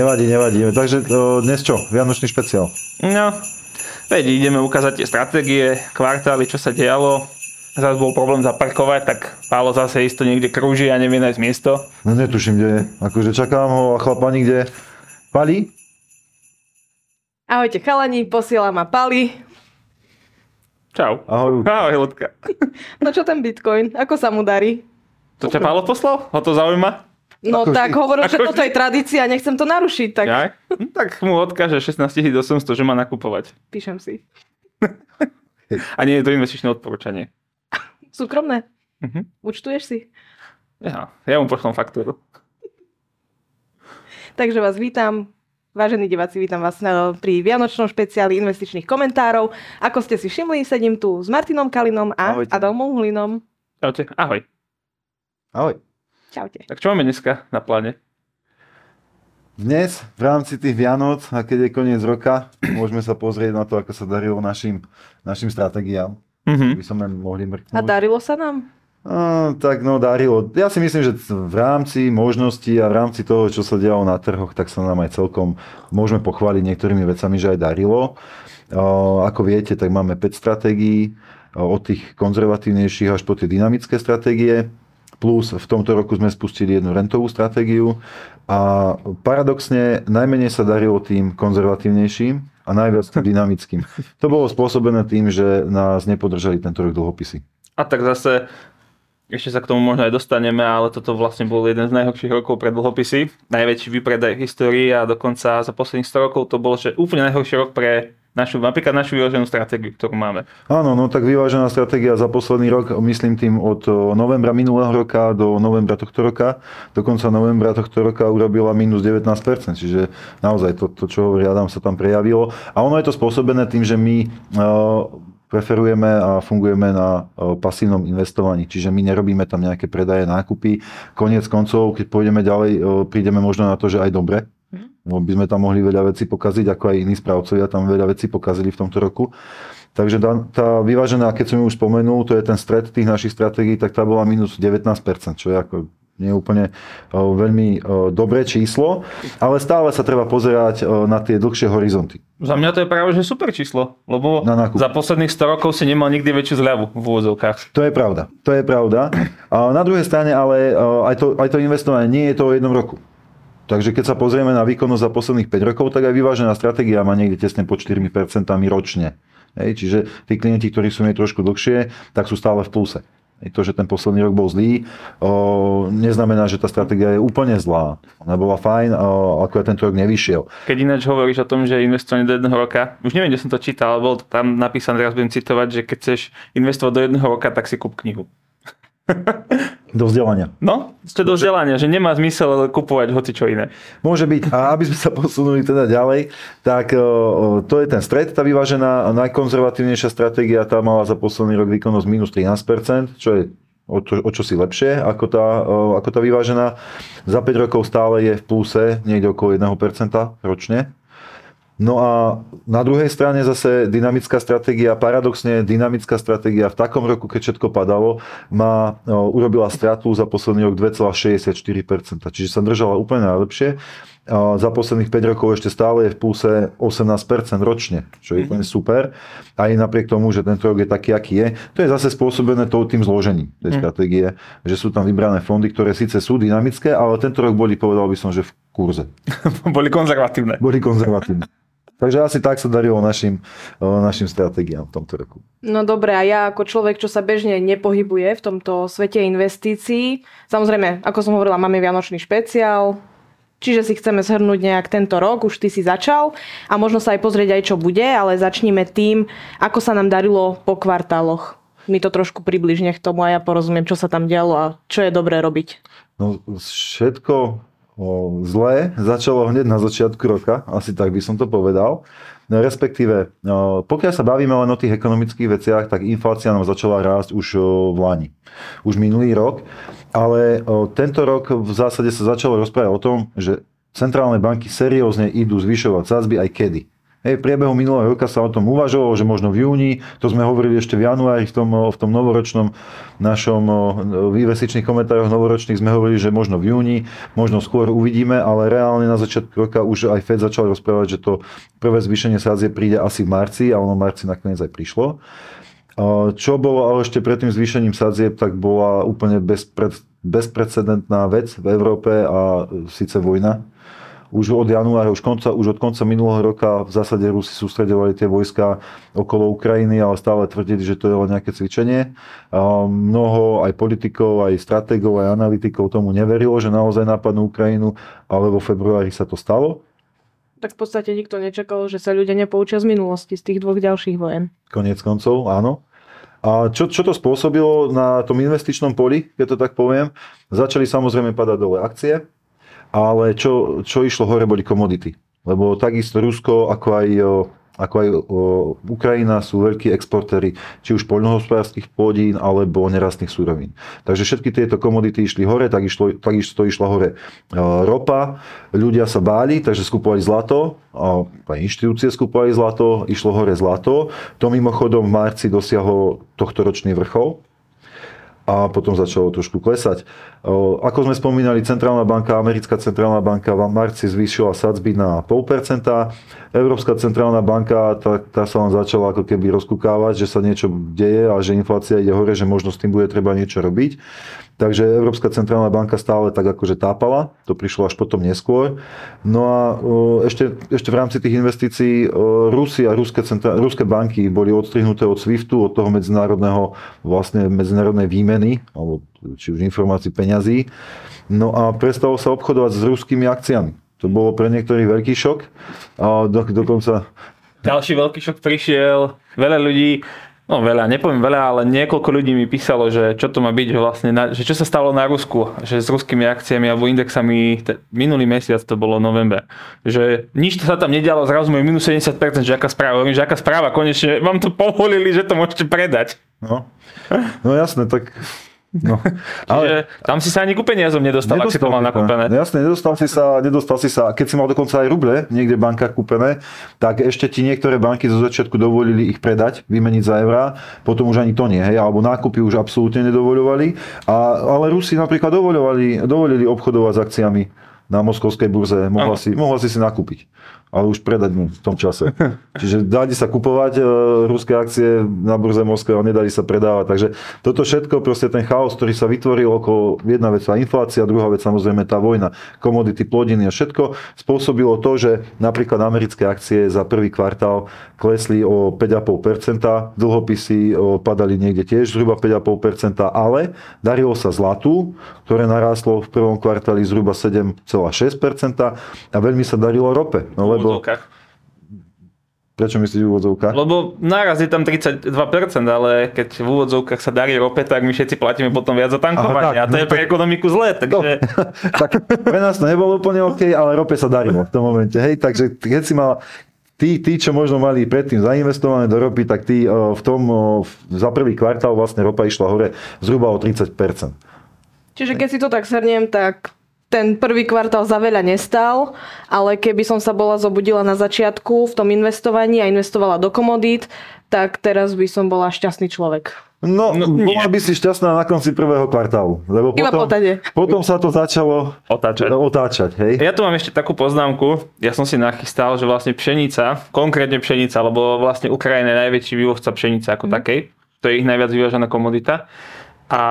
Nevadí, nevadí. Takže dnes čo? Vianočný špeciál. No, veď ideme ukázať tie stratégie, kvartály, čo sa dialo. Zase bol problém zaparkovať, tak Pálo zase isto niekde krúži a nevie nájsť miesto. No netuším, kde je. Akože čakám ho a chlapani, kde palí. Ahojte chalani, posiela ma Pali. Čau. Ahoj. Ahoj, Ľudka. No čo ten Bitcoin? Ako sa mu darí? To ťa Pálo poslal? Ho to zaujíma? No Ako tak vždy. hovoril, že toto je tradícia, nechcem to narušiť, tak Ja? Tak mu odkáže 16 800, že má nakupovať. píšem si. A nie je to investičné odporúčanie. Súkromné? Mhm. Účtuješ si? Ja, ja mu pošlom faktúru. Takže vás vítam. Vážení diváci, vítam vás na- pri Vianočnom špeciáli investičných komentárov. Ako ste si všimli, sedím tu s Martinom Kalinom a Ahojte. Adamom Hlinom. Ahoj. Ahoj. Čaute. Tak čo máme dneska na pláne? Dnes v rámci tých Vianoc, a keď je koniec roka, môžeme sa pozrieť na to, ako sa darilo našim, našim stratégiám. Mhm. By som len mohli mrknúť. A darilo sa nám? A, tak no, darilo. Ja si myslím, že v rámci možností a v rámci toho, čo sa dialo na trhoch, tak sa nám aj celkom môžeme pochváliť niektorými vecami, že aj darilo. A, ako viete, tak máme 5 stratégií, od tých konzervatívnejších až po tie dynamické stratégie. Plus v tomto roku sme spustili jednu rentovú stratégiu a paradoxne najmenej sa darilo tým konzervatívnejším a najviac tým dynamickým. To bolo spôsobené tým, že nás nepodržali tento rok dlhopisy. A tak zase, ešte sa k tomu možno aj dostaneme, ale toto vlastne bol jeden z najhorších rokov pre dlhopisy. Najväčší výpredaj v histórii a dokonca za posledných 100 rokov to bol že úplne najhorší rok pre našu, napríklad našu vyloženú stratégiu, ktorú máme. Áno, no tak vyvážená stratégia za posledný rok, myslím tým od o, novembra minulého roka do novembra tohto roka. Do konca novembra tohto roka urobila minus 19%, čiže naozaj to, to čo hovorí Adam, sa tam prejavilo. A ono je to spôsobené tým, že my o, preferujeme a fungujeme na o, pasívnom investovaní, čiže my nerobíme tam nejaké predaje, nákupy. Koniec koncov, keď pôjdeme ďalej, prídeme možno na to, že aj dobre, lebo by sme tam mohli veľa vecí pokaziť, ako aj iní správcovia tam veľa vecí pokazili v tomto roku. Takže tá, vyvážená, keď som ju už spomenul, to je ten stred tých našich stratégií, tak tá bola minus 19%, čo je ako nie úplne veľmi dobré číslo, ale stále sa treba pozerať na tie dlhšie horizonty. Za mňa to je práve že super číslo, lebo Na nákup. za posledných 100 rokov si nemal nikdy väčšiu zľavu v úvodzovkách. To je pravda, to je pravda. A na druhej strane ale aj to, aj to investovanie nie je to o jednom roku. Takže keď sa pozrieme na výkonnosť za posledných 5 rokov, tak aj vyvážená stratégia má niekde tesne pod 4% ročne. Hej, čiže tí klienti, ktorí sú nej trošku dlhšie, tak sú stále v pluse. Hej, to, že ten posledný rok bol zlý, o, neznamená, že tá stratégia je úplne zlá. Ona bola fajn, o, ako tento rok nevyšiel. Keď ináč hovoríš o tom, že investovanie do jedného roka, už neviem, kde som to čítal, ale bolo tam napísané, teraz budem citovať, že keď chceš investovať do jedného roka, tak si kúp knihu. Do vzdelania. No, to do vzdelania, že nemá zmysel kupovať hoci čo iné. Môže byť. A aby sme sa posunuli teda ďalej, tak to je ten stred, tá vyvážená, najkonzervatívnejšia stratégia, tá mala za posledný rok výkonnosť minus 13%, čo je o, to, o čo si lepšie ako tá, ako tá vyvážená. Za 5 rokov stále je v pluse niekde okolo 1% ročne. No a na druhej strane zase dynamická stratégia, paradoxne dynamická stratégia v takom roku, keď všetko padalo, má, o, urobila stratu za posledný rok 2,64%, čiže sa držala úplne najlepšie. Za posledných 5 rokov ešte stále je v pluse 18% ročne, čo je úplne super. Aj napriek tomu, že tento rok je taký, aký je. To je zase spôsobené tou tým zložením tej stratégie, že sú tam vybrané fondy, ktoré síce sú dynamické, ale tento rok boli, povedal by som, že v kurze. Boli konzervatívne. Boli konzervatívne. Takže asi tak sa darilo našim, našim stratégiám v tomto roku. No dobre, a ja ako človek, čo sa bežne nepohybuje v tomto svete investícií, samozrejme, ako som hovorila, máme Vianočný špeciál, čiže si chceme zhrnúť nejak tento rok, už ty si začal a možno sa aj pozrieť aj čo bude, ale začníme tým, ako sa nám darilo po kvartáloch. Mi to trošku približne k tomu a ja porozumiem, čo sa tam dialo a čo je dobré robiť. No všetko zlé začalo hneď na začiatku roka, asi tak by som to povedal. No, respektíve, pokiaľ sa bavíme len o tých ekonomických veciach, tak inflácia nám začala rásť už v Lani. Už minulý rok. Ale tento rok v zásade sa začalo rozprávať o tom, že centrálne banky seriózne idú zvyšovať sázby aj kedy. Hej, priebehu minulého roka sa o tom uvažovalo, že možno v júni, to sme hovorili ešte v januári v tom, v tom novoročnom našom vývesičných komentároch novoročných sme hovorili, že možno v júni, možno skôr uvidíme, ale reálne na začiatku roka už aj Fed začal rozprávať, že to prvé zvýšenie sádzie príde asi v marci a ono v marci nakoniec aj prišlo. Čo bolo ale ešte pred tým zvýšením sadzieb, tak bola úplne bezpred, bezprecedentná vec v Európe a síce vojna už od januára, už, konca, už od konca minulého roka v zásade Rusi sústredovali tie vojska okolo Ukrajiny, ale stále tvrdili, že to je len nejaké cvičenie. Mnoho aj politikov, aj strategov, aj analytikov tomu neverilo, že naozaj napadnú Ukrajinu, ale vo februári sa to stalo. Tak v podstate nikto nečakal, že sa ľudia nepoučia z minulosti, z tých dvoch ďalších vojen. Konec koncov, áno. A čo, čo to spôsobilo na tom investičnom poli, keď to tak poviem? Začali samozrejme padať dole akcie, ale čo, čo išlo hore boli komodity. Lebo takisto Rusko, ako aj, ako aj Ukrajina sú veľkí exportéry či už poľnohospodárských plodín alebo nerastných súrovín. Takže všetky tieto komodity išli hore, tak išlo, takisto išla hore ropa, ľudia sa báli, takže skupovali zlato, aj inštitúcie skupovali zlato, išlo hore zlato. To mimochodom v marci dosiahlo tohto ročný vrchol, a potom začalo trošku klesať. Ako sme spomínali, Centrálna banka, Americká centrálna banka v marci zvýšila sadzby na 0,5%. Európska centrálna banka, tá, tá sa len začala ako keby rozkúkávať, že sa niečo deje a že inflácia ide hore, že možno s tým bude treba niečo robiť. Takže Európska centrálna banka stále tak akože tápala, to prišlo až potom neskôr. No a ešte, ešte v rámci tých investícií Rusi a ruské, centrál, ruské banky boli odstrihnuté od SWIFTu, od toho medzinárodného, vlastne medzinárodnej výmeny, alebo či už informácií peňazí. No a prestalo sa obchodovať s ruskými akciami. To bolo pre niektorých veľký šok. A do, dokonca... Ďalší veľký šok prišiel. Veľa ľudí no veľa, nepoviem veľa, ale niekoľko ľudí mi písalo, že čo to má byť, vlastne, že čo sa stalo na Rusku, že s ruskými akciami alebo indexami, minulý mesiac to bolo november, že nič sa tam nedialo, zrazu majú minus 70%, že aká správa, hovorím, že aká správa, konečne vám to povolili, že to môžete predať. No, no jasné, tak No, ale tam si sa ani ku peniazom nedostal, nedostal ak si to mal nakúpené. No jasne, nedostal si, sa, nedostal si sa, keď si mal dokonca aj ruble niekde v bankách kúpené, tak ešte ti niektoré banky zo začiatku dovolili ich predať, vymeniť za eurá, potom už ani to nie, hej, alebo nákupy už absolútne nedovoľovali, a, ale Rusi napríklad dovoľovali, dovolili obchodovať s akciami na moskovskej burze, mohla si, mohla si si nakúpiť ale už predať mu v tom čase. Čiže dali sa kupovať e, ruské akcie na burze Moskvy, ale nedali sa predávať. Takže toto všetko, proste ten chaos, ktorý sa vytvoril okolo, jedna vec a inflácia, druhá vec samozrejme tá vojna, komodity, plodiny a všetko, spôsobilo to, že napríklad americké akcie za prvý kvartál klesli o 5,5%, dlhopisy padali niekde tiež zhruba 5,5%, ale darilo sa zlatu, ktoré narástlo v prvom kvartáli zhruba 7,6% a veľmi sa darilo rope. No, lebo... Prečo myslíš v úvodzovkách? Lebo náraz je tam 32%, ale keď v úvodzovkách sa darí rope, tak my všetci platíme potom viac za tankovanie. Aha, tak, a to no, je pre ekonomiku zlé. Takže... No, tak pre nás to nebolo úplne OK, ale rope sa darilo v tom momente. Hej, takže keď si mal, tí, tí, čo možno mali predtým zainvestované do ropy, tak tí v tom, za prvý kvartál vlastne ropa išla hore zhruba o 30%. Čiže keď si to tak shrniem, tak ten prvý kvartál za veľa nestal, ale keby som sa bola zobudila na začiatku v tom investovaní a investovala do komodít, tak teraz by som bola šťastný človek. No, no bola by si šťastná na konci prvého kvartálu. Lebo Iba potom, potom sa to začalo otáčať. otáčať hej? Ja tu mám ešte takú poznámku. Ja som si nachystal, že vlastne pšenica, konkrétne pšenica, lebo vlastne Ukrajina je najväčší vývozca pšenice ako mm. takej. To je ich najviac vyvážená komodita a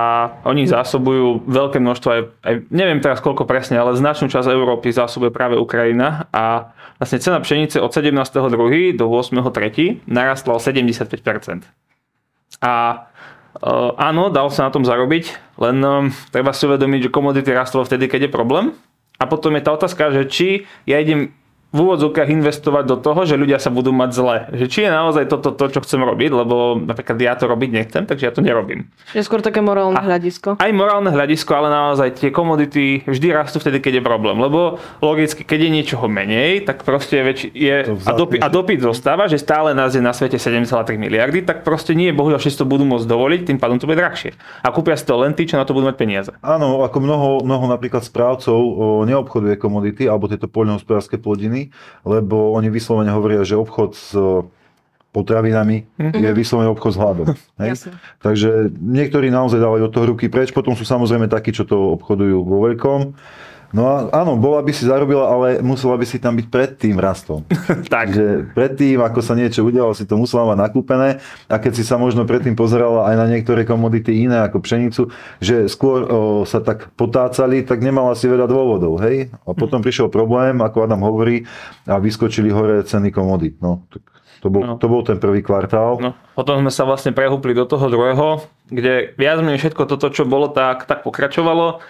oni zásobujú veľké množstvo, aj, aj neviem teraz koľko presne, ale značnú časť Európy zásobuje práve Ukrajina a vlastne cena pšenice od 17.2. do 8.3. narastla o 75%. A e, áno, dal sa na tom zarobiť, len e, treba si uvedomiť, že komodity rastlo vtedy, keď je problém. A potom je tá otázka, že či ja idem v úvodzovkách investovať do toho, že ľudia sa budú mať zle. Že či je naozaj toto to, čo chcem robiť, lebo napríklad ja to robiť nechcem, takže ja to nerobím. Je skôr také morálne a, hľadisko. Aj morálne hľadisko, ale naozaj tie komodity vždy rastú vtedy, keď je problém. Lebo logicky, keď je niečoho menej, tak proste väč- je, a, dopy, a dopyt zostáva, že stále nás je na svete 7,3 miliardy, tak proste nie, bohužiaľ všetci to budú môcť dovoliť, tým pádom to bude drahšie. A kúpia si to len tí, čo na to budú mať peniaze. Áno, ako mnoho, mnoho napríklad správcov o, neobchoduje komodity alebo tieto poľnohospodárske plodiny, ceny, lebo oni vyslovene hovoria, že obchod s potravinami mm-hmm. je vyslovene obchod s hladom. Hej? Takže niektorí naozaj dávajú od toho ruky preč, potom sú samozrejme takí, čo to obchodujú vo veľkom. No a áno, bola by si zarobila, ale musela by si tam byť predtým rastom. tak. Takže predtým, ako sa niečo udialo, si to musela mať nakúpené a keď si sa možno predtým pozerala aj na niektoré komodity iné ako pšenicu, že skôr o, sa tak potácali, tak nemala si veľa dôvodov, hej? A potom prišiel problém, ako Adam hovorí, a vyskočili hore ceny komodít. No, tak to bol, No. to bol ten prvý kvartál. No, potom sme sa vlastne prehúpli do toho druhého, kde viac menej všetko toto, čo bolo, tak, tak pokračovalo.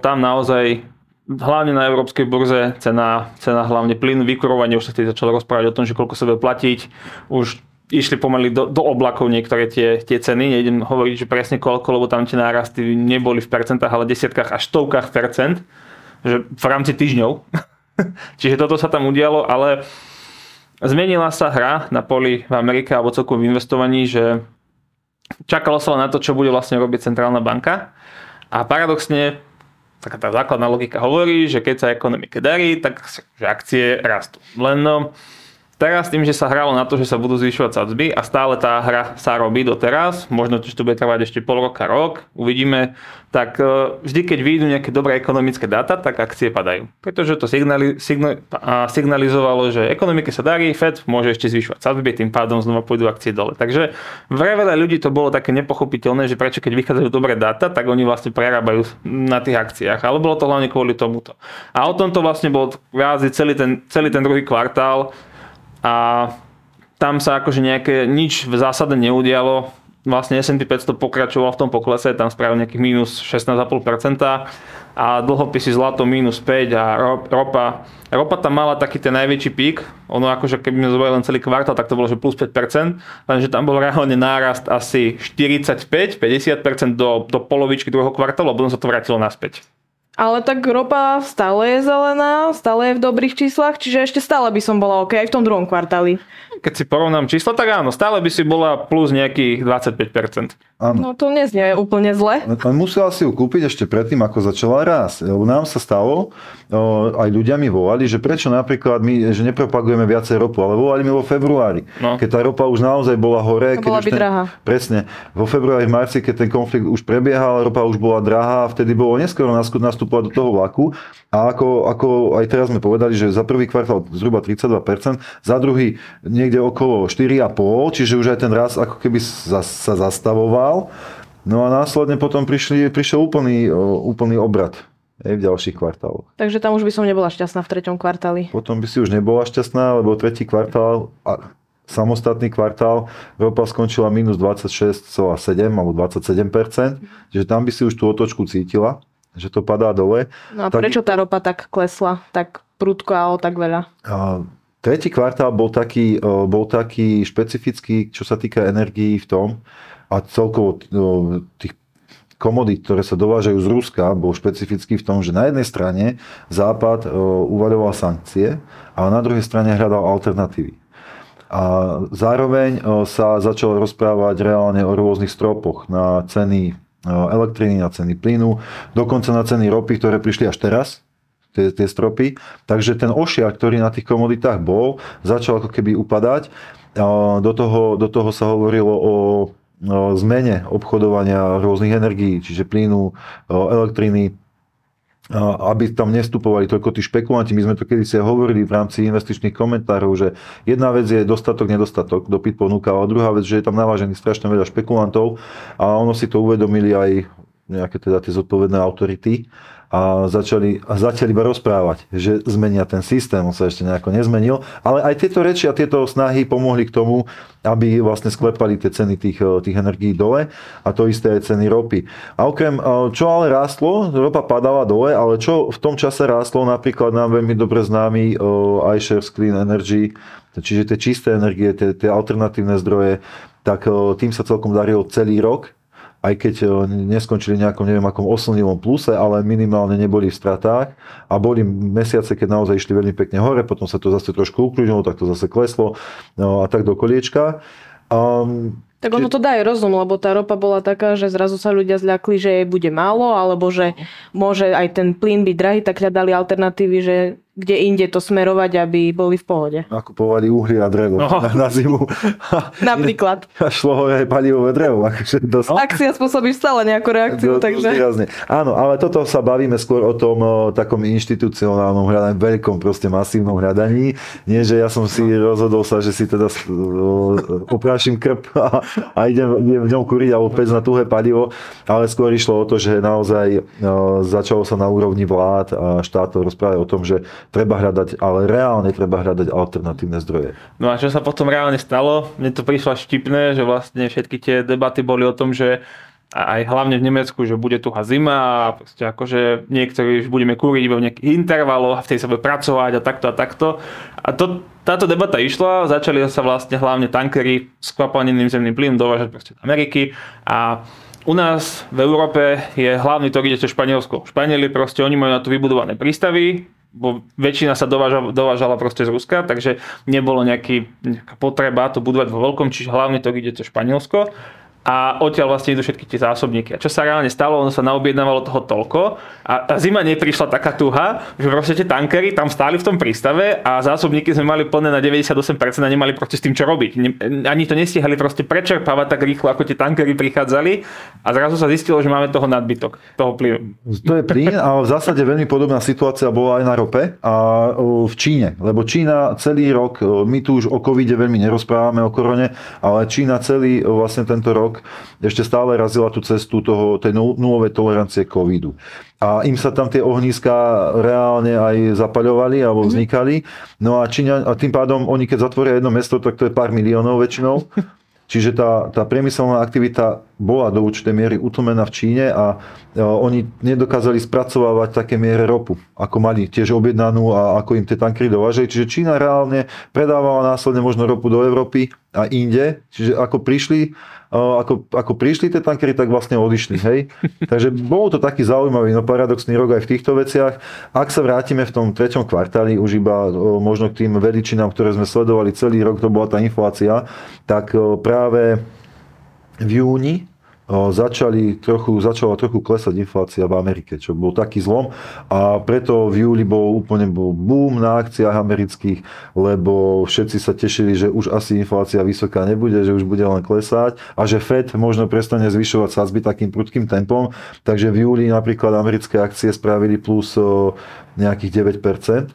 Tam naozaj, hlavne na európskej burze, cena, cena hlavne plynu, vykurovanie, už sa vtedy začalo rozprávať o tom, že koľko sa bude platiť. Už išli pomaly do, do oblakov niektoré tie, tie ceny, nejdem hovoriť, že presne koľko, lebo tam tie nárasty neboli v percentách, ale desiatkách až stovkách percent, že v rámci týždňov. Čiže toto sa tam udialo, ale zmenila sa hra na poli v Amerike alebo celkovo v investovaní, že čakalo sa na to, čo bude vlastne robiť centrálna banka. A paradoxne, taká tá základná logika hovorí, že keď sa ekonomike darí, tak že akcie rastú. Len no, teraz tým, že sa hralo na to, že sa budú zvyšovať sadzby a stále tá hra sa robí doteraz, možno to bude trvať ešte pol roka, rok, uvidíme, tak e, vždy, keď vyjdú nejaké dobré ekonomické dáta, tak akcie padajú. Pretože to signali, signal, signalizovalo, že ekonomike sa darí, Fed môže ešte zvyšovať sadzby, tým pádom znova pôjdu akcie dole. Takže pre veľa ľudí to bolo také nepochopiteľné, že prečo keď vychádzajú dobré dáta, tak oni vlastne prerábajú na tých akciách. Ale bolo to hlavne kvôli tomuto. A o tomto vlastne bol viac celý ten, celý ten druhý kvartál, a tam sa akože nejaké nič v zásade neudialo. Vlastne S&P 500 pokračoval v tom poklese, tam spravil nejakých minus 16,5% a dlhopisy zlato minus 5 a ro- ropa. Ropa tam mala taký ten najväčší pík, ono akože keby sme zobrali len celý kvartál, tak to bolo že plus 5%, lenže tam bol reálne nárast asi 45-50% do, do polovičky druhého kvartálu a potom sa to vrátilo naspäť. Ale tak ropa stále je zelená, stále je v dobrých číslach, čiže ešte stále by som bola OK aj v tom druhom kvartáli. Keď si porovnám čísla, tak áno, stále by si bola plus nejakých 25%. Áno. No to neznie úplne zle. Musela si ju kúpiť ešte predtým, ako začala rásť. Lebo nám sa stalo, aj ľudia mi volali, že prečo napríklad my, že nepropagujeme viacej ropu, ale volali mi vo februári, No. keď tá ropa už naozaj bola hore. A keď bola už by drahá. Presne. Vo februári, v marci, keď ten konflikt už prebiehal, ropa už bola drahá, vtedy bolo neskoro nastúpať do toho vlaku. A ako, ako aj teraz sme povedali, že za prvý kvartál zhruba 32%, za druhý niekde okolo 4,5%, čiže už aj ten rast ako keby sa, sa zastavoval. No a následne potom prišli, prišiel úplný, o, úplný obrad aj v ďalších kvartáloch. Takže tam už by som nebola šťastná v treťom kvartáli. Potom by si už nebola šťastná, lebo tretí kvartál a samostatný kvartál ropa skončila minus 26,7 alebo 27%, čiže tam by si už tú otočku cítila, že to padá dole. No a Tak- prečo tá ropa tak klesla, tak prudko a o tak veľa? A Tretí kvartál bol taký, o, bol taký špecifický, čo sa týka energií v tom a celkovo o, tých komodít, ktoré sa dovážajú z Ruska, bol špecifický v tom, že na jednej strane Západ o, uvaľoval sankcie, ale na druhej strane hľadal alternatívy. A zároveň sa začalo rozprávať reálne o rôznych stropoch na ceny elektriny, na ceny plynu, dokonca na ceny ropy, ktoré prišli až teraz, tie, tie stropy. Takže ten ošiar, ktorý na tých komoditách bol, začal ako keby upadať. A Do toho, do toho sa hovorilo o zmene obchodovania rôznych energií, čiže plynu, elektriny, a aby tam nestupovali toľko tí špekulanti. My sme to kedy si hovorili v rámci investičných komentárov, že jedna vec je dostatok, nedostatok, dopyt, ponuka, ale druhá vec, že je tam navážený strašne veľa špekulantov a ono si to uvedomili aj nejaké teda tie zodpovedné autority a začali, a začali iba rozprávať, že zmenia ten systém, on sa ešte nejako nezmenil, ale aj tieto reči a tieto snahy pomohli k tomu, aby vlastne sklepali tie ceny tých, eh, tých energií dole a to isté aj ceny ropy. A okrem, eh, čo ale rástlo, ropa padala dole, ale čo v tom čase rástlo, napríklad nám veľmi dobre známy eh, iShares Clean Energy, čiže tie čisté energie, tie, tie alternatívne zdroje, tak tým sa celkom darilo celý rok aj keď e, neskončili nejakom, neviem akom oslnivom pluse, ale minimálne neboli v stratách a boli mesiace, keď naozaj išli veľmi pekne hore, potom sa to zase trošku ukľudnilo, tak to zase kleslo no, a tak do koliečka. Um, Tak ono to dá aj rozum, lebo tá ropa bola taká, že zrazu sa ľudia zľakli, že jej bude málo, alebo že môže aj ten plyn byť drahý, tak hľadali alternatívy, že kde inde to smerovať, aby boli v pohode. Nakupovali uhlie a drevo No. na, na zimu. Napríklad. A šlo hore aj palivové drevo. Akože dosť, Akcia spôsobí stále nejakú reakciu, dosť takže... výrazne. Áno, ale toto sa bavíme skôr o tom o, takom inštitucionálnom hľadaní, veľkom proste masívnom hľadaní. Nie, že ja som si rozhodol sa, že si teda o, oprášim krp a, a idem, idem v ňom kuriť alebo pec na tuhé palivo, ale skôr išlo o to, že naozaj o, začalo sa na úrovni vlád a štátov rozprávať o tom, že treba hľadať, ale reálne treba hľadať alternatívne zdroje. No a čo sa potom reálne stalo? Mne to prišlo až vtipné, že vlastne všetky tie debaty boli o tom, že aj hlavne v Nemecku, že bude tuhá zima a proste akože niektorí už budeme kúriť iba v nejakých intervaloch a vtedy sa bude pracovať a takto a takto. A to, táto debata išla, začali sa vlastne hlavne tankery s kvapalneným zemným plynom dovážať proste do Ameriky a u nás v Európe je hlavný tok ide cez Španielsko. Španieli proste, oni majú na to vybudované prístavy, bo väčšina sa dovážala, dovážala proste z Ruska, takže nebolo nejaký, nejaká potreba to budovať vo veľkom, čiže hlavne to ide cez Španielsko a odtiaľ vlastne idú všetky tie zásobníky. A čo sa reálne stalo, ono sa naobjednávalo toho toľko a tá zima neprišla taká tuha, že proste tie tankery tam stáli v tom prístave a zásobníky sme mali plné na 98% a nemali proste s tým čo robiť. Ani to nestihali proste prečerpávať tak rýchlo, ako tie tankery prichádzali a zrazu sa zistilo, že máme toho nadbytok, toho plynu. To je plyn, ale v zásade veľmi podobná situácia bola aj na rope a v Číne. Lebo Čína celý rok, my tu už o covide veľmi nerozprávame, o korone, ale Čína celý vlastne tento rok ešte stále razila tú cestu toho, tej nul- nulovej tolerancie covidu. A im sa tam tie ohnízka reálne aj zapaľovali alebo vznikali. No a, Číňa, a tým pádom oni keď zatvoria jedno mesto, tak to je pár miliónov väčšinou. Čiže tá, tá priemyselná aktivita bola do určitej miery utlmená v Číne a, a oni nedokázali spracovávať také miere ropu, ako mali tiež objednanú a ako im tie tankery dovážali. Čiže Čína reálne predávala následne možno ropu do Európy a inde. Čiže ako prišli, ako, ako prišli tie tankery, tak vlastne odišli. Hej? Takže bol to taký zaujímavý, no paradoxný rok aj v týchto veciach. Ak sa vrátime v tom treťom kvartáli, už iba možno k tým veličinám, ktoré sme sledovali celý rok, to bola tá inflácia, tak práve v júni začali trochu, začala trochu klesať inflácia v Amerike, čo bol taký zlom. A preto v júli bol úplne bol boom na akciách amerických, lebo všetci sa tešili, že už asi inflácia vysoká nebude, že už bude len klesať a že Fed možno prestane zvyšovať sadzby takým prudkým tempom, takže v júli napríklad americké akcie spravili plus nejakých 9%,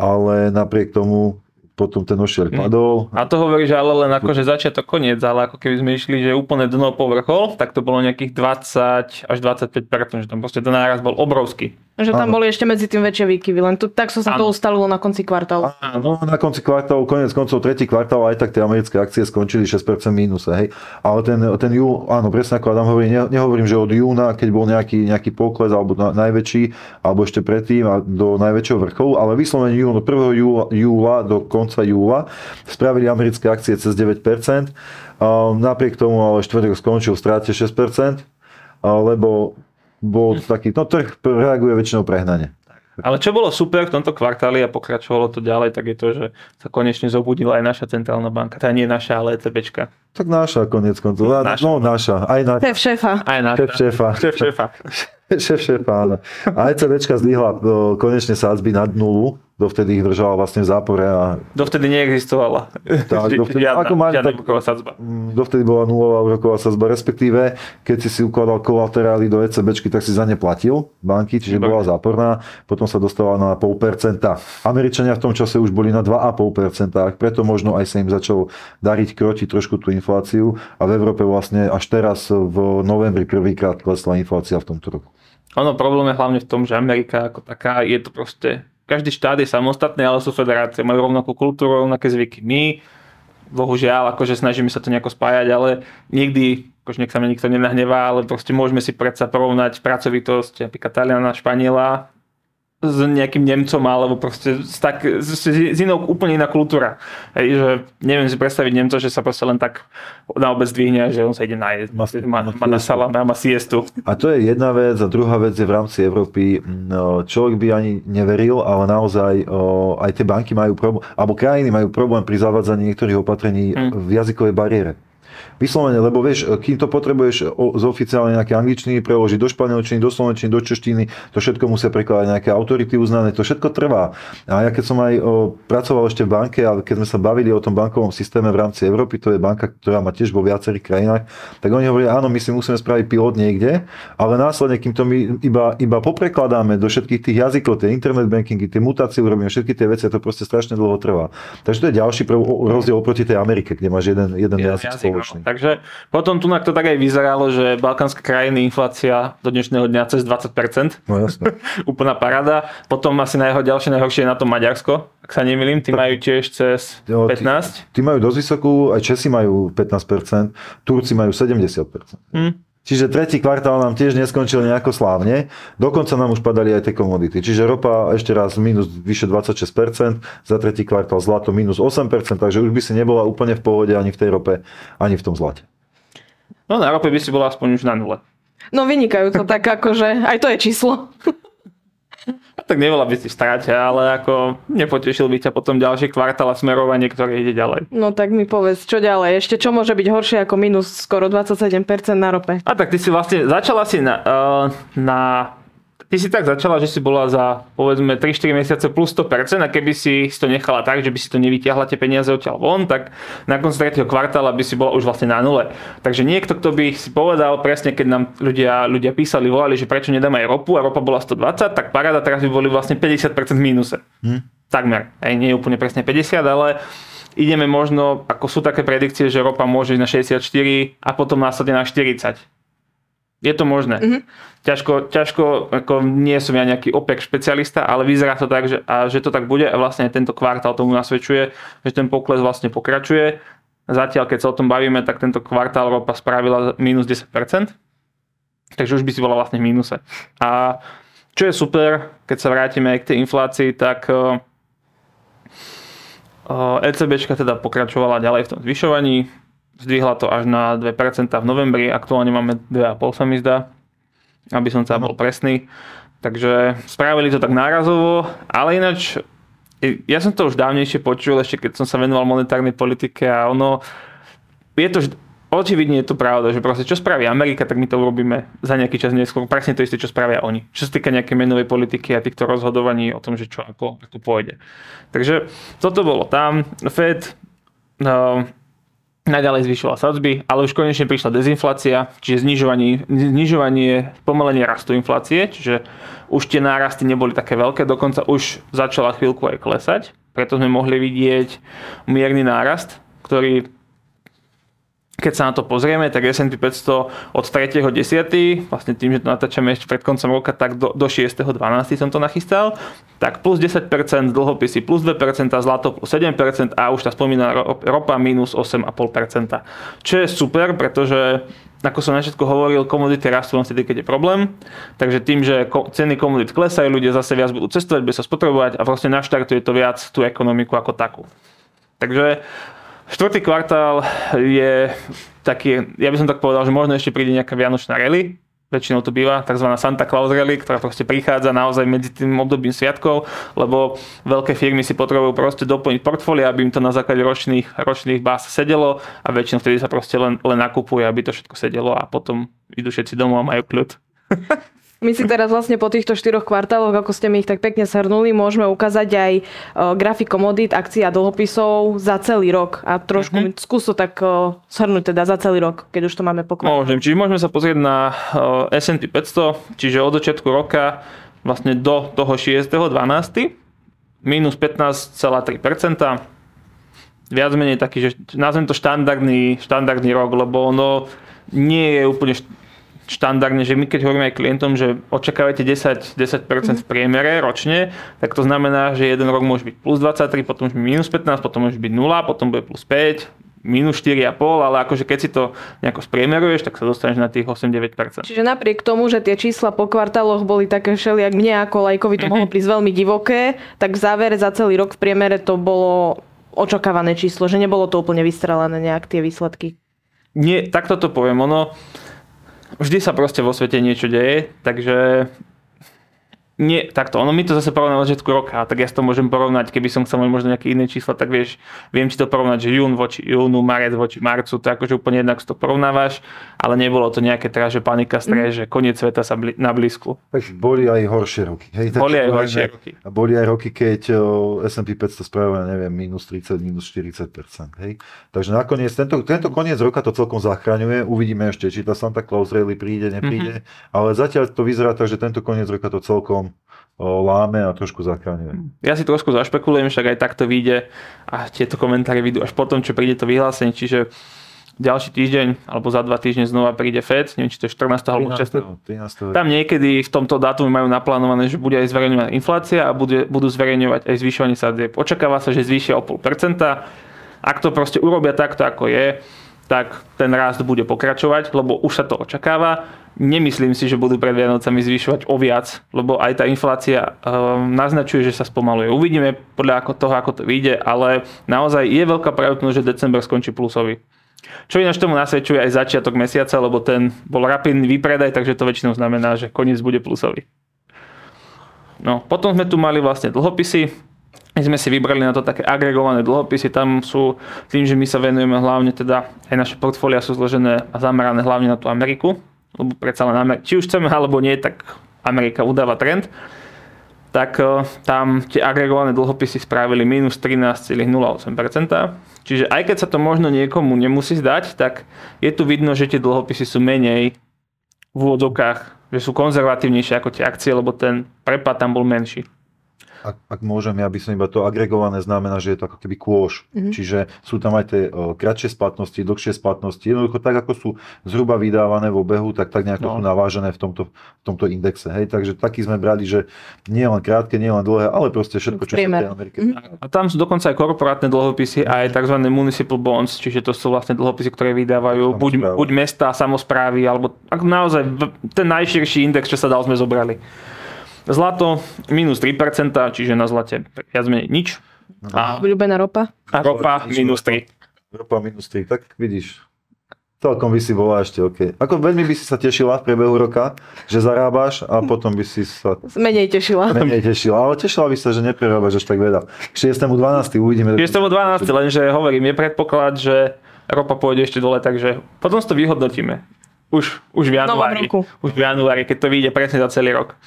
ale napriek tomu potom ten ošiel padol. A to hovorí, že ale len akože začiatok koniec, ale ako keby sme išli, že úplne dno povrchol, tak to bolo nejakých 20 až 25%, že tam proste ten náraz bol obrovský. Že tam Áno. boli ešte medzi tým väčšie výkyvy, len tu, tak sa sa to Áno. ustalilo na konci kvartálu. No, na konci kvartálu, konec koncov, tretí kvartál, aj tak tie americké akcie skončili 6% mínuse, hej. Ale ten, ten júl, áno, presne ako Adam hovorí, ne, nehovorím, že od júna, keď bol nejaký, nejaký pokles, alebo na, najväčší, alebo ešte predtým a do najväčšieho vrcholu, ale vyslovene júl, od 1. Júla, júla do konca júla spravili americké akcie cez 9%. A napriek tomu ale štvrtok skončil v stráte 6%, a lebo bol taký, no trh reaguje väčšinou prehnane. Ale čo bolo super v tomto kvartáli a pokračovalo to ďalej, tak je to, že sa konečne zobudila aj naša centrálna banka. Tá nie naša, ale ECBčka. Tak naša konec koncov. Naša. No naša. Aj na, Šéf šéfa. Aj naša. šéf šéfa. Šéf šéfa. šéf šéfa, áno. A ECBčka zdvihla o, konečne sádzby nad nulu. Dovtedy ich držala vlastne v zápore a Dovtedy neexistovala. Tak, dovtedy- žiadna, ako mali, žiadna tak- sadzba. mm, dovtedy bola nulová úroková sadzba, respektíve keď si si ukladal kolaterály do ECBčky, tak si za ne platil banky, čiže bola záporná, potom sa dostala na 0,5%. Američania v tom čase už boli na 2,5%, preto možno aj sa im začalo dariť krotiť trošku tú infláciu a v Európe vlastne až teraz v novembri prvýkrát klesla inflácia v tomto roku. Ono problém je hlavne v tom, že Amerika ako taká je to proste, každý štát je samostatný, ale sú federácie, majú rovnakú kultúru, rovnaké zvyky. My, bohužiaľ, akože snažíme sa to nejako spájať, ale nikdy, akože nech sa mi nikto nenahnevá, ale proste môžeme si predsa porovnať pracovitosť napríklad Taliana, Španiela s nejakým Nemcom, alebo proste s, tak, s, s, inou úplne iná kultúra. Hej, že neviem si predstaviť Nemca, že sa proste len tak na obec zdvihne, že on sa ide najesť, Má- má, má, na salame a má siestu. A to je jedna vec a druhá vec je v rámci Európy, no, človek by ani neveril, ale naozaj aj tie banky majú problém, alebo krajiny majú problém pri zavádzaní niektorých opatrení Mm. v jazykovej bariére. Vyslovene, lebo vieš, kým to potrebuješ o- z oficiálne nejaké angličtiny preložiť do španielčiny, do slovenčiny, do češtiny, to všetko musia prekladať nejaké autority uznané, to všetko trvá. A ja keď som aj o, pracoval ešte v banke, ale keď sme sa bavili o tom bankovom systéme v rámci Európy, to je banka, ktorá má tiež vo viacerých krajinách, tak oni hovoria, áno, my si musíme spraviť pilot niekde, ale následne, kým to my iba, iba poprekladáme do všetkých tých jazykov, tie internet bankingy, tie mutácie urobíme, všetky tie veci, to proste strašne dlho trvá. Takže to je ďalší rozdiel oproti tej Amerike, kde máš jeden, jeden jazyk, jazyk, no. Takže potom tu to tak aj vyzeralo, že balkánske krajiny inflácia do dnešného dňa cez 20%. No jasné. Úplná parada. Potom asi najho, ďalšie najhoršie je na to Maďarsko, ak sa nemýlim, tí majú tiež cez Jo, ty- 15. Tí majú dosť vysokú, aj Česi majú 15%, Turci majú 70%. Hm. Čiže tretí kvartál nám tiež neskončil nejako slávne, dokonca nám už padali aj tie komodity. Čiže ropa ešte raz minus vyše 26%, za tretí kvartál zlato minus 8%, takže už by si nebola úplne v pohode ani v tej rope, ani v tom zlate. No na rope by si bola aspoň už na nule. No vynikajúco, tak akože aj to je číslo. A tak nebola by si v strate, ale ako nepotešil by ťa potom ďalší kvartál a smerovanie, ktoré ide ďalej. No tak mi povedz, čo ďalej? Ešte čo môže byť horšie ako minus skoro 27% na rope? A tak ty si vlastne začala si na, uh, na ty si tak začala, že si bola za povedzme 3-4 mesiace plus 100% a keby si to nechala tak, že by si to nevytiahla tie peniaze odtiaľ von, tak na konci tretieho kvartála by si bola už vlastne na nule. Takže niekto, kto by si povedal presne, keď nám ľudia, ľudia písali, volali, že prečo nedám aj ropu a ropa bola 120, tak paráda teraz by boli vlastne 50% v mínuse. Hm? Takmer. Aj nie je úplne presne 50, ale ideme možno, ako sú také predikcie, že ropa môže ísť na 64 a potom následne na 40. Je to možné. Mhm. Ťažko, ťažko, ako nie som ja nejaký OPEC špecialista, ale vyzerá to tak, že, a, že to tak bude a vlastne tento kvartál tomu nasvedčuje, že ten pokles vlastne pokračuje. Zatiaľ, keď sa o tom bavíme, tak tento kvartál ropa spravila minus 10%, takže už by si bola vlastne v mínuse. A čo je super, keď sa vrátime aj k tej inflácii, tak ECBčka teda pokračovala ďalej v tom zvyšovaní, zdvihla to až na 2% v novembri, aktuálne máme 2,5 sa mi zdá, aby som sa bol presný. Takže spravili to tak nárazovo, ale ináč, ja som to už dávnejšie počul, ešte keď som sa venoval monetárnej politike a ono, je to, očividne je to pravda, že proste čo spraví Amerika, tak my to urobíme za nejaký čas neskôr. Presne to isté, čo spravia oni. Čo sa týka nejakej menovej politiky a týchto rozhodovaní o tom, že čo ako, ako pôjde. Takže toto bolo tam. Fed no, naďalej zvyšovala sadzby, ale už konečne prišla dezinflácia, čiže znižovanie, znižovanie pomalenie rastu inflácie, čiže už tie nárasty neboli také veľké, dokonca už začala chvíľku aj klesať, preto sme mohli vidieť mierny nárast, ktorý keď sa na to pozrieme, tak S&P 500 od 3.10., vlastne tým, že to natáčame ešte pred koncom roka, tak do, do 6.12. som to nachystal, tak plus 10%, dlhopisy plus 2%, zlato plus 7% a už tá spomínaná ro- ropa minus 8,5%. Čo je super, pretože ako som na začiatku hovoril, komodity rastú len vtedy, keď je problém. Takže tým, že ceny komodít klesajú, ľudia zase viac budú cestovať, bude sa spotrebovať a vlastne naštartuje to viac tú ekonomiku ako takú. Takže štvrtý kvartál je taký, ja by som tak povedal, že možno ešte príde nejaká vianočná rally, väčšinou to býva tzv. Santa Claus rally, ktorá proste prichádza naozaj medzi tým obdobím sviatkov, lebo veľké firmy si potrebujú proste doplniť portfólia, aby im to na základe ročných, ročných bás sedelo a väčšinou vtedy sa proste len, len nakupuje, aby to všetko sedelo a potom idú všetci domov a majú kľud. My si teraz vlastne po týchto štyroch kvartáloch, ako ste mi ich tak pekne shrnuli, môžeme ukázať aj e, grafik komodít, akcií a dlhopisov za celý rok. A trošku mm-hmm. skús to tak e, shrnúť teda za celý rok, keď už to máme pokladať. Môžem, čiže môžeme sa pozrieť na uh, S&P 500, čiže od začiatku roka vlastne do toho 6.12. minus 15,3%. Viac menej taký, že nazvem to štandardný, štandardný rok, lebo ono nie je úplne št- štandardne, že my keď hovoríme aj klientom, že očakávate 10, 10% v priemere ročne, tak to znamená, že jeden rok môže byť plus 23, potom môže byť minus 15, potom môže byť 0, potom bude plus 5, minus 4,5, ale akože keď si to nejako spriemeruješ, tak sa dostaneš na tých 8-9%. Čiže napriek tomu, že tie čísla po kvartáloch boli také všelijak mne ako lajkovi to mohlo prísť veľmi divoké, tak v závere za celý rok v priemere to bolo očakávané číslo, že nebolo to úplne vystrelené nejak tie výsledky. Nie, takto to poviem, ono vždy sa proste vo svete niečo deje, takže nie, takto, ono mi to zase porovná na začiatku roka, tak ja to môžem porovnať, keby som chcel mať možno nejaké iné čísla, tak vieš, viem ti to porovnať, že jún voči júnu, marec voči marcu, to akože úplne jednak si to porovnávaš, ale nebolo to nejaké teda, že panika, stres, mm. že koniec sveta sa bli, na blízku. Tak boli aj horšie roky. Hej, Boli aj horšie roky. A boli aj roky, keď o, S&P 500 spravilo, neviem, minus 30, minus 40%. Hej. Takže nakoniec, tento, tento koniec roka to celkom zachraňuje. Uvidíme ešte, či tá Santa Claus Rally príde, nepríde. Mm-hmm. Ale zatiaľ to vyzerá tak, že tento koniec roka to celkom láme a trošku zachraňuje. Ja si trošku zašpekulujem, však aj takto vyjde a tieto komentáre vyjdú až potom, čo príde to vyhlásenie, čiže ďalší týždeň alebo za dva týždne znova príde FED, neviem, či to je 14. alebo 16. 13. Tam niekedy v tomto dátume majú naplánované, že bude aj zverejňovaná inflácia a bude, budú zverejňovať aj zvyšovanie sadzieb. Očakáva sa, že zvýšia o 0,5%. Ak to proste urobia takto, ako je, tak ten rast bude pokračovať, lebo už sa to očakáva. Nemyslím si, že budú pred Vianocami zvyšovať o viac, lebo aj tá inflácia um, naznačuje, že sa spomaluje. Uvidíme podľa toho, ako to vyjde, ale naozaj je veľká pravdepodobnosť, že december skončí plusový. Čo ináč tomu nasvedčuje aj začiatok mesiaca, lebo ten bol rapidný výpredaj, takže to väčšinou znamená, že koniec bude plusový. No, potom sme tu mali vlastne dlhopisy. My sme si vybrali na to také agregované dlhopisy. Tam sú, tým, že my sa venujeme hlavne, teda aj naše portfólia sú zložené a zamerané hlavne na tú Ameriku. Lebo predsa len Amerika, či už chceme alebo nie, tak Amerika udáva trend. Tak eh, tam tie agregované dlhopisy spravili minus 13,08%. Čiže aj keď sa to možno niekomu nemusí zdať, tak je tu vidno, že tie dlhopisy sú menej v úvodzovkách, že sú konzervatívnejšie ako tie akcie, lebo ten prepad tam bol menší. Ak, ak môžem, ja by som iba to agregované znamená, že je to ako keby kôž. Mhm. Mm-hmm. Čiže sú tam aj tie o, kratšie splatnosti, dlhšie splatnosti. Jednoducho tak, ako sú zhruba vydávané v obehu, tak tak nejako No. sú navážené v tomto, v tomto indexe. Hej, takže taký sme brali, že nie len krátke, nie len dlhé, ale proste všetko, čo sa v Priemer. tej Amerike. Mhm. A tam sú dokonca aj korporátne dlhopisy, aj tzv. municipal bonds, čiže to sú vlastne dlhopisy, ktoré vydávajú buď, buď mesta, samozprávy, alebo naozaj ten najširší index, čo sa dal, sme zobrali. Zlato minus 3%, čiže na zlate viac menej nič. A, Obľúbená ropa. a ropa minus 3. Ropa minus 3, tak vidíš. Celkom by si bola ešte OK. Ako veľmi by si sa tešila v priebehu roka, že zarábaš a potom by si sa Menej tešila. menej tešila. Ale tešila by sa, že neprerábaš až tak veľa. K 6.12. uvidíme. Čiže to 12, lenže hovorím, je predpoklad, že ropa pôjde ešte dole, takže potom si to vyhodnotíme. Už, už v januári. Už v januári, keď to vyjde presne za celý rok.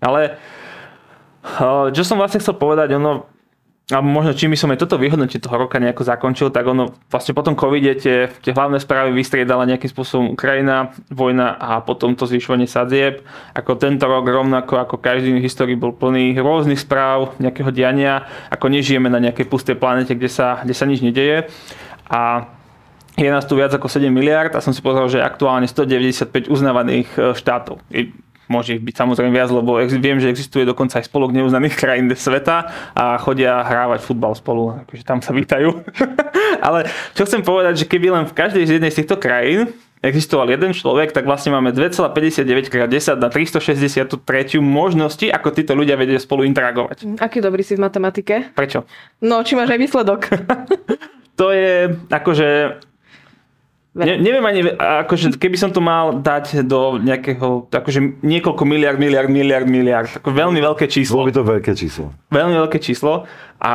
Ale čo som vlastne chcel povedať, ono, alebo možno čím by som aj toto vyhodnotenie toho roka nejako zakončil, tak ono vlastne potom covide tie, tie hlavné správy vystriedala nejakým spôsobom Ukrajina, vojna a potom to zvyšovanie sadzieb. Ako tento rok rovnako ako každý v histórii bol plný rôznych správ, nejakého diania, ako nežijeme na nejakej pustej planete, kde sa, kde sa nič nedeje. A je nás tu viac ako 7 miliard a som si pozrel, že aktuálne 195 uznávaných e, štátov. Môže ich byť samozrejme viac, lebo ex- viem, že existuje dokonca aj spolok neuznaných krajín sveta a chodia hrávať futbal spolu, akože tam sa vítajú. Ale čo chcem povedať, že keby len v každej z jednej z týchto krajín existoval jeden človek, tak vlastne máme 2,59 x 10 na 363 možnosti, ako títo ľudia vedia spolu interagovať. Aký dobrý si v matematike? Prečo? No, či máš aj výsledok? To je akože Ne, neviem ani, akože keby som to mal dať do nejakého, akože niekoľko miliard, miliard, miliard, miliard, ako veľmi veľké číslo. Bolo by to veľké číslo. Veľmi veľké číslo a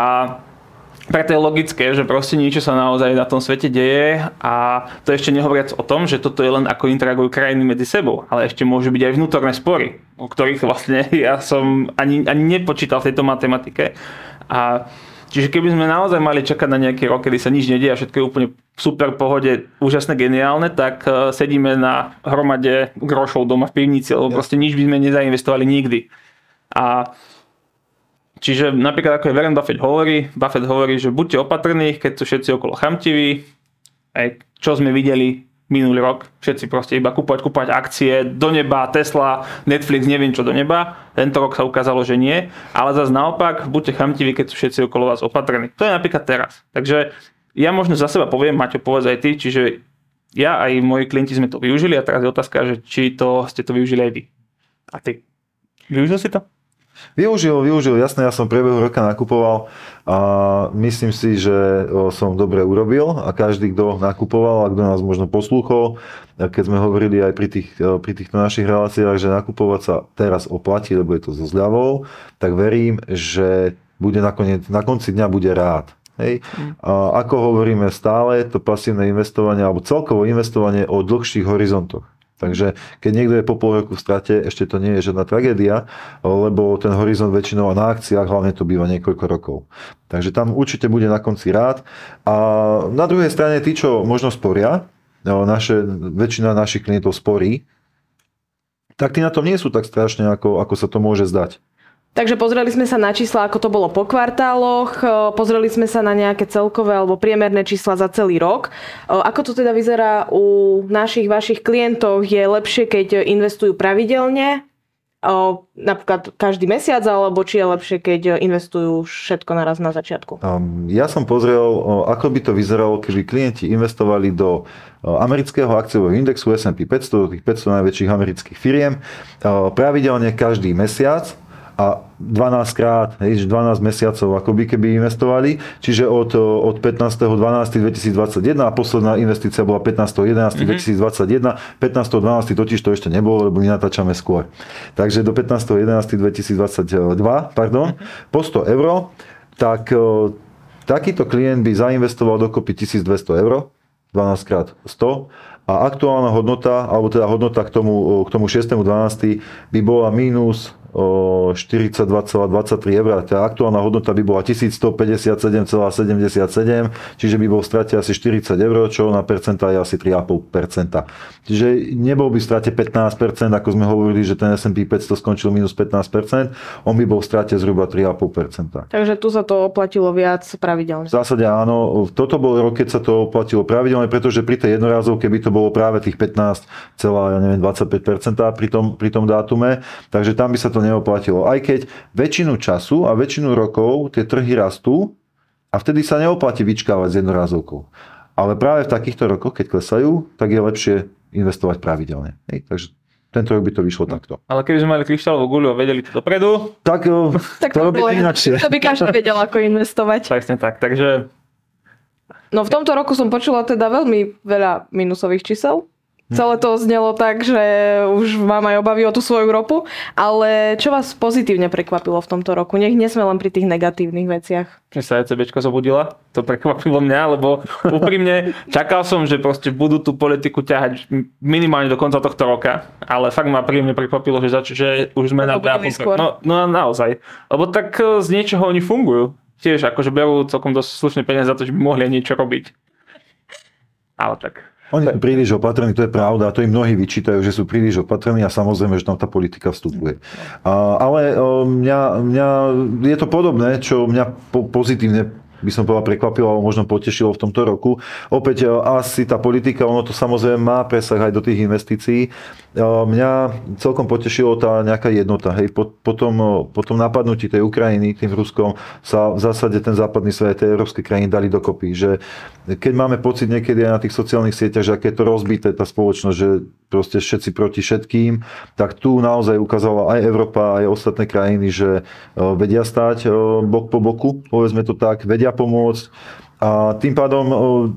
preto je logické, že proste niečo sa naozaj na tom svete deje a to ešte nehovoriac o tom, že toto je len ako interagujú krajiny medzi sebou, ale ešte môžu byť aj vnútorné spory, o ktorých vlastne ja som ani, ani nepočítal v tejto matematike. A Čiže keby sme naozaj mali čakať na nejaký rok, kedy sa nič nedieje a všetko je úplne super pohode, úžasné, geniálne, tak eh, sedíme na hromade grošov doma v pivnici, lebo proste nič by sme nezainvestovali nikdy. A čiže napríklad ako je Warren Buffett hovorí, Buffett hovorí, že buďte opatrní, keď sú všetci okolo chamtiví, aj čo sme videli minulý rok, všetci proste iba kúpať, kúpať akcie do neba, Tesla, Netflix, neviem čo do neba. Tento rok sa ukázalo, že nie. Ale zase naopak, buďte chamtiví, keď sú všetci okolo vás opatrní. To je napríklad teraz. Takže ja možno za seba poviem, Maťo, povedz aj ty, čiže ja aj moji klienti sme to využili a teraz je otázka, že či to ste to využili aj vy. A ty? Využil si to? Využil, využil, jasné, ja som v priebehu roka nakupoval a myslím si, že som dobre urobil a každý, kto nakupoval a kto nás možno poslúchol, keď sme hovorili aj pri, tých, pri týchto našich reláciách, že nakupovať sa teraz oplatí, lebo je to so zľavou, tak verím, že bude nakoniec, na konci dňa bude rád. Hej. A ako hovoríme stále, to pasívne investovanie alebo celkovo investovanie o dlhších horizontoch. Takže keď niekto je po pol roku v strate, ešte to nie je žiadna tragédia, lebo ten horizont väčšinou na akciách hlavne to býva niekoľko rokov. Takže tam určite bude na konci rád. A na druhej strane tí, čo možno sporia, no, naše, väčšina našich klientov sporí, tak tí na tom nie sú tak strašne, ako, ako sa to môže zdať. Takže pozreli sme sa na čísla, ako to bolo po kvartáloch, e, pozreli sme sa na nejaké celkové alebo priemerné čísla za celý rok. E, ako to teda vyzerá u našich, vašich klientov? Je lepšie, keď investujú pravidelne, e, napríklad každý mesiac, alebo či je lepšie, keď investujú všetko naraz na začiatku? Ja som pozrel, ako by to vyzeralo, keby klienti investovali do amerického akciového indexu S&P 500, do tých 500 najväčších amerických firiem, pravidelne každý mesiac a 12 krát, hej, 12 mesiacov ako by keby investovali, čiže od, od 15.12.2021 a posledná investícia bola 15.11.2021, mm-hmm. 15.12. totiž to ešte nebolo, lebo my natáčame skôr. Takže do 15.11.2022, pardon, mm-hmm. po 100 eur, tak takýto klient by zainvestoval dokopy 1200 eur, 12 krát 100 a aktuálna hodnota, alebo teda hodnota k tomu, k tomu 6.12. by bola mínus 42,23 eur. Tá aktuálna hodnota by bola 1157,77, čiže by bol v strate asi 40 eur, čo na percenta je asi 3,5%. Čiže nebol by v strate 15%, ako sme hovorili, že ten S&P 500 skončil minus 15%, on by bol v strate zhruba 3,5%. Takže tu sa to oplatilo viac pravidelne. V zásade áno. Toto bol rok, keď sa to oplatilo pravidelne, pretože pri tej jednorázovke by to bolo práve tých 15,25% pri tom, pri tom dátume, takže tam by sa to neoplatilo. Aj keď väčšinu času a väčšinu rokov tie trhy rastú a vtedy sa neoplatí vyčkávať s jednorázovkou. Ale práve v takýchto rokoch, keď klesajú, tak je lepšie investovať pravidelne. Hej? Takže tento rok by to vyšlo takto. Ale keby sme mali kryštálovú guľu a vedeli to dopredu, tak, tak to, to robí inakšie. To by každý vedel, ako investovať. Presne tak, takže... No v tomto roku som počula teda veľmi veľa minusových čísel. Celé to znelo tak, že už mám aj obavy o tú svoju ropu, ale čo vás pozitívne prekvapilo v tomto roku? Nech nie sme len pri tých negatívnych veciach. Že sa ECBčka zobudila, to prekvapilo mňa, lebo úprimne čakal som, že proste budú tú politiku ťahať minimálne do konca tohto roka, ale fakt ma príjemne prekvapilo, že, zač- že už sme na 2,5 no, no naozaj, lebo tak e, z niečoho oni fungujú. Tiež akože berú celkom dosť slušné peniaze za to, že by mohli niečo robiť. Ale tak oni sú príliš opatrení, to je pravda, a to im mnohí vyčítajú, že sú príliš opatrení a samozrejme, že tam tá politika vstupuje. A, ale mňa, mňa, je to podobné, čo mňa po, pozitívne by som povedal prekvapilo alebo možno potešilo v tomto roku. Opäť asi tá politika, ono to samozrejme má presah aj do tých investícií. Mňa celkom potešilo tá nejaká jednota. Hej. Po, po, tom, po tom napadnutí tej Ukrajiny tým Ruskom sa v zásade ten západný svet, tie európske krajiny dali dokopy. Že keď máme pocit niekedy aj na tých sociálnych sieťach, že aké je to rozbité tá spoločnosť, že proste všetci proti všetkým, tak tu naozaj ukázala aj Európa, aj ostatné krajiny, že e, vedia stať e, bok po boku, povedzme to tak, vedia pomôcť a tým pádom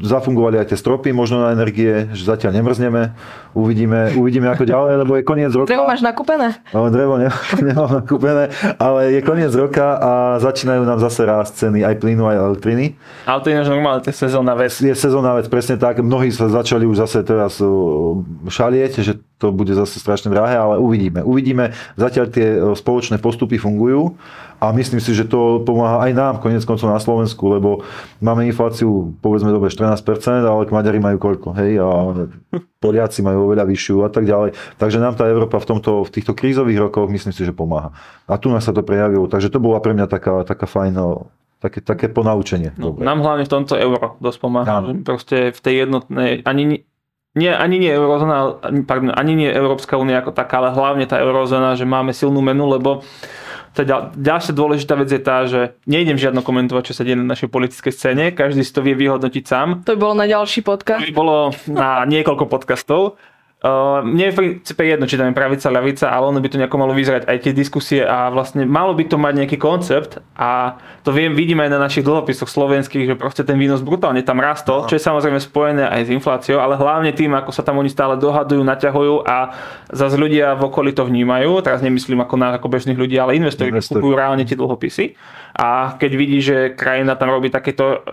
zafungovali aj tie stropy možno na energie, že zatiaľ nemrzneme. Uvidíme, uvidíme ako ďalej, lebo je koniec roka. Drevo máš nakúpené? No, drevo ne, nemám nakúpené, ale je koniec roka a začínajú nám zase rásť ceny aj plynu, aj elektriny. Ale to je normálne, to je sezónna vec. Je sezónna vec, presne tak. Mnohí sa začali už zase teraz šalieť, že to bude zase strašne drahé, ale uvidíme. Uvidíme, zatiaľ tie spoločné postupy fungujú a myslím si, že to pomáha aj nám, konec koncov na Slovensku, lebo máme infláciu, povedzme dobre 14%, ale Maďari majú koľko, hej, a Poliaci majú oveľa vyššiu a tak ďalej. Takže nám tá Európa v, tomto, v týchto krízových rokoch myslím si, že pomáha. A tu nás sa to prejavilo, takže to bola pre mňa taká, taká fajn také, také ponaučenie. No, nám hlavne v tomto euro dosť pomáha. Proste v tej jednotnej, ani, nie, ani nie eurozóna, pardon, ani nie Európska únia ako taká, ale hlavne tá eurozóna, že máme silnú menu, lebo ďal, ďalšia dôležitá vec je tá, že nejdem žiadno komentovať, čo sa deje na našej politickej scéne, každý si to vie vyhodnotiť sám. To by bolo na ďalší podcast. To by bolo na niekoľko podcastov. Uh, mne je v princípe jedno, či tam je pravica, ľavica, ale ono by to nejako malo vyzerať aj tie diskusie a vlastne malo by to mať nejaký koncept a to viem, vidíme aj na našich dlhopisoch slovenských, že proste ten výnos brutálne tam rastol, čo je samozrejme spojené aj s infláciou, ale hlavne tým, ako sa tam oni stále dohadujú, naťahujú a zase ľudia v okolí to vnímajú, teraz nemyslím ako na ako bežných ľudí, ale investori, Investori. kupujú reálne tie dlhopisy. A keď vidí, že krajina tam robí takéto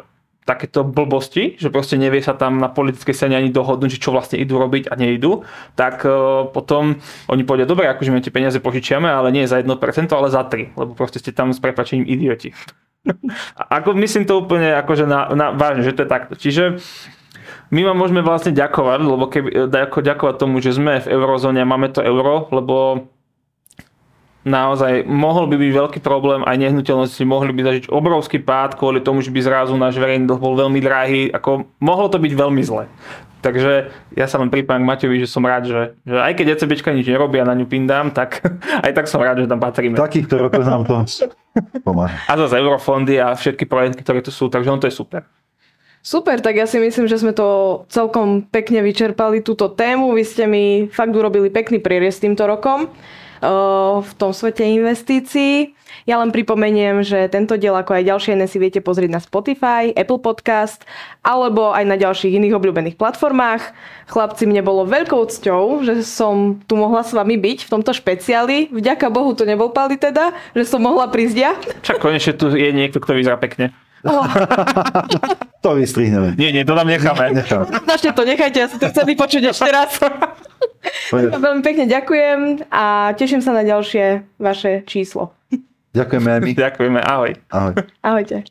takéto blbosti, že proste nevie sa tam na politickej scéne ani dohodnúť, čo vlastne idú robiť a neidú, tak uh, potom oni povedia, dobre, akože my tie peniaze požičiame, ale nie za 1%, ale za 3, lebo proste ste tam s prepačením idioti. Ako myslím to úplne akože na, na, vážne, že to je takto. Čiže my vám môžeme vlastne ďakovať, lebo keby, ako ďakovať tomu, že sme v eurozóne a máme to euro, lebo naozaj mohol by byť veľký problém, aj nehnuteľnosti mohli by zažiť obrovský pád kvôli tomu, že by zrazu náš verejný dlh bol veľmi drahý, ako mohlo to byť veľmi zle. Takže ja sa len pripájam k Matejovi, že som rád, že, že aj keď ECBčka nič nerobí a na ňu pindám, tak aj tak som rád, že tam patríme. Takýchto rokoch nám to pomáha. A zase eurofondy a všetky projekty, ktoré tu sú, takže on to je super. Super, tak ja si myslím, že sme to celkom pekne vyčerpali túto tému. Vy ste mi fakt urobili pekný prierez týmto rokom v tom svete investícií. Ja len pripomeniem, že tento diel, ako aj ďalšie iné si viete pozrieť na Spotify, Apple Podcast alebo aj na ďalších iných obľúbených platformách. Chlapci, mne bolo veľkou cťou, že som tu mohla s vami byť v tomto špeciáli. Vďaka Bohu to nebol Pali teda, že som mohla prísť ja. Však konečne tu je niekto, kto vyzerá pekne. Oh, To vystrihneme. Nie, nie, to tam necháme. Nechám. Značne to nechajte, ja si to chcem vypočuť ešte raz. Veľmi pekne ďakujem a teším sa na ďalšie vaše číslo. Ďakujeme aj my. Ďakujeme, ahoj. Ahoj. Ahojte.